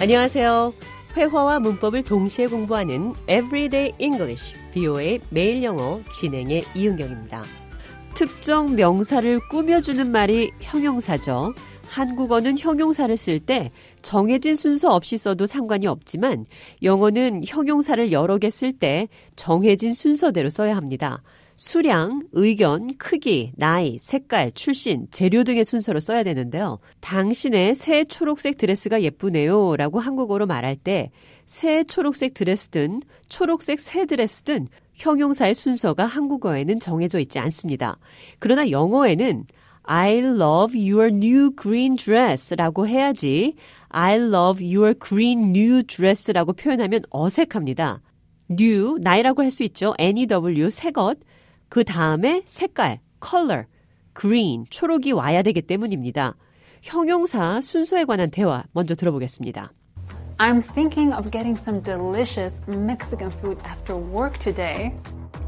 안녕하세요. 회화와 문법을 동시에 공부하는 Everyday English, BO의 매일 영어 진행의 이은경입니다. 특정 명사를 꾸며주는 말이 형용사죠. 한국어는 형용사를 쓸 때 정해진 순서 없이 써도 상관이 없지만 영어는 형용사를 여러 개 쓸 때 정해진 순서대로 써야 합니다. 수량, 의견, 크기, 나이, 색깔, 출신, 재료 등의 순서로 써야 되는데요. 당신의 새 초록색 드레스가 예쁘네요 라고 한국어로 말할 때 새 초록색 드레스든 초록색 새 드레스든 형용사의 순서가 한국어에는 정해져 있지 않습니다. 그러나 영어에는 I love your new green dress 라고 해야지 I love your green new dress 라고 표현하면 어색합니다. new, 나이라고 할 수 있죠. N-E-W, 새 것. 그 다음에 색깔, color, green, 초록이 와야 되기 때문입니다. 형용사 순서에 관한 대화 먼저 들어보겠습니다. I'm thinking of getting some delicious Mexican food after work today.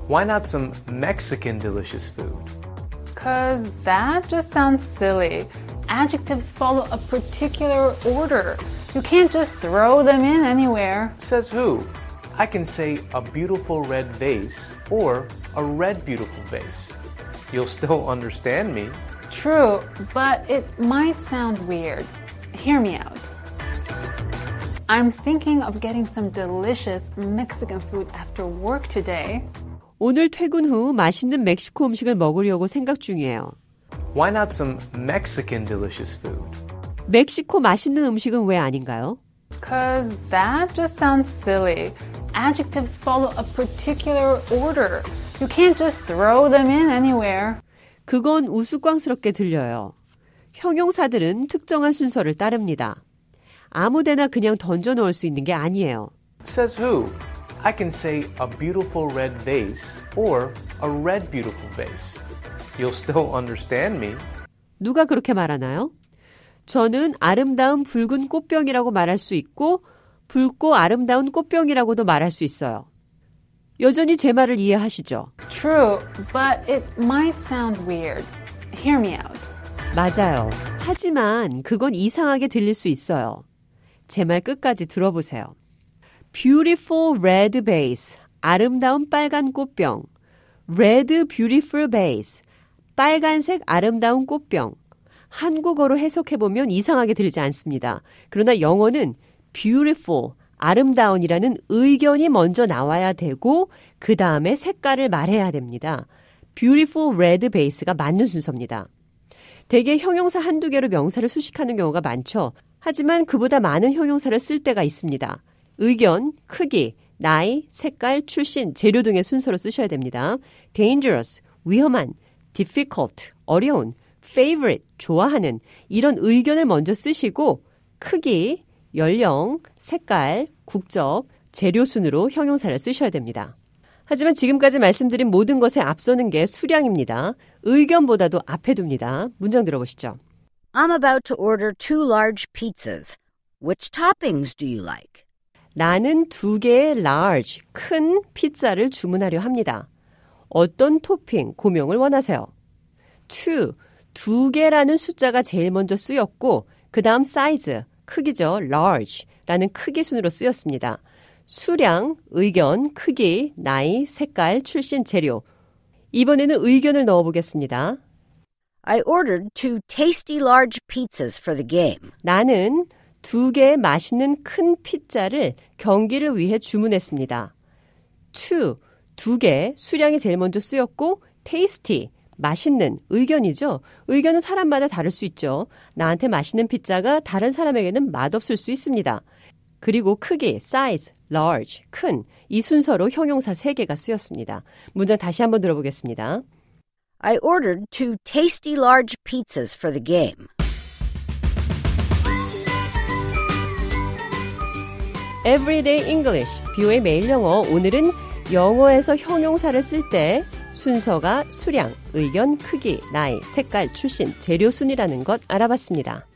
Why not some Mexican delicious food? Cause that just sounds silly. Adjectives follow a particular order. You can't just throw them in anywhere. Says who? I can say a beautiful red vase or a red beautiful vase. You'll still understand me. True, but it might sound weird. Hear me out. I'm thinking of getting some delicious Mexican food after work today. 오늘 퇴근 후 맛있는 멕시코 음식을 먹으려고 생각 중이에요. Why not some Mexican delicious food? 멕시코 맛있는 음식은 왜 아닌가요? Cause that just sounds silly. Adjectives follow a particular order. You can't just throw them in anywhere. 그건 우스꽝스럽게 들려요. 형용사들은 특정한 순서를 따릅니다. 아무데나 그냥 던져 넣을 수 있는 게 아니에요. Says who? I can say a beautiful red vase or a red beautiful vase. You'll still understand me. 누가 그렇게 말하나요? 저는 아름다운 붉은 꽃병이라고 말할 수 있고 붉고 아름다운 꽃병이라고도 말할 수 있어요. 여전히 제 말을 이해하시죠? True, but it might sound weird. Hear me out. 맞아요. 하지만 그건 이상하게 들릴 수 있어요. 제 말 끝까지 들어보세요. Beautiful red vase. 아름다운 빨간 꽃병. Red beautiful vase. 빨간색 아름다운 꽃병. 한국어로 해석해보면 이상하게 들리지 않습니다. 그러나 영어는 beautiful, 아름다운이라는 의견이 먼저 나와야 되고, 그 다음에 색깔을 말해야 됩니다. beautiful red base가 맞는 순서입니다. 대개 형용사 한두 개로 명사를 수식하는 경우가 많죠. 하지만 그보다 많은 형용사를 쓸 때가 있습니다. 의견, 크기, 나이, 색깔, 출신, 재료 등의 순서로 쓰셔야 됩니다. dangerous, 위험한, difficult, 어려운, favorite, 좋아하는 이런 의견을 먼저 쓰시고 크기, 연령, 색깔, 국적, 재료 순으로 형용사를 쓰셔야 됩니다. 하지만 지금까지 말씀드린 모든 것에 앞서는 게 수량입니다. 의견보다도 앞에 둡니다. 문장 들어보시죠. I'm about to order two large pizzas. Which toppings do you like? 나는 두 개의 large, 큰 피자를 주문하려 합니다. 어떤 토핑, 고명을 원하세요? two, 두 개라는 숫자가 제일 먼저 쓰였고, 그 다음 사이즈, 크기죠. large 라는 크기 순으로 쓰였습니다. 수량, 의견, 크기, 나이, 색깔, 출신, 재료. 이번에는 의견을 넣어보겠습니다. I ordered two tasty large pizzas for the game. 나는 두 개의 맛있는 큰 피자를 경기를 위해 주문했습니다. two, 두 개, 수량이 제일 먼저 쓰였고, tasty, 맛있는 의견이죠. 의견은 사람마다 다를 수 있죠. 나한테 맛있는 피자가 다른 사람에게는 맛없을 수 있습니다. 그리고 크기, size, large, 큰, 이 순서로 형용사 3개가 쓰였습니다. 문장 다시 한번 들어보겠습니다. I ordered two tasty large pizzas for the game. Everyday English, 뷰의 매일 영어. 오늘은 영어에서 형용사를 쓸때 순서가 수량, 의견, 크기, 나이, 색깔, 출신, 재료 순이라는 것 알아봤습니다.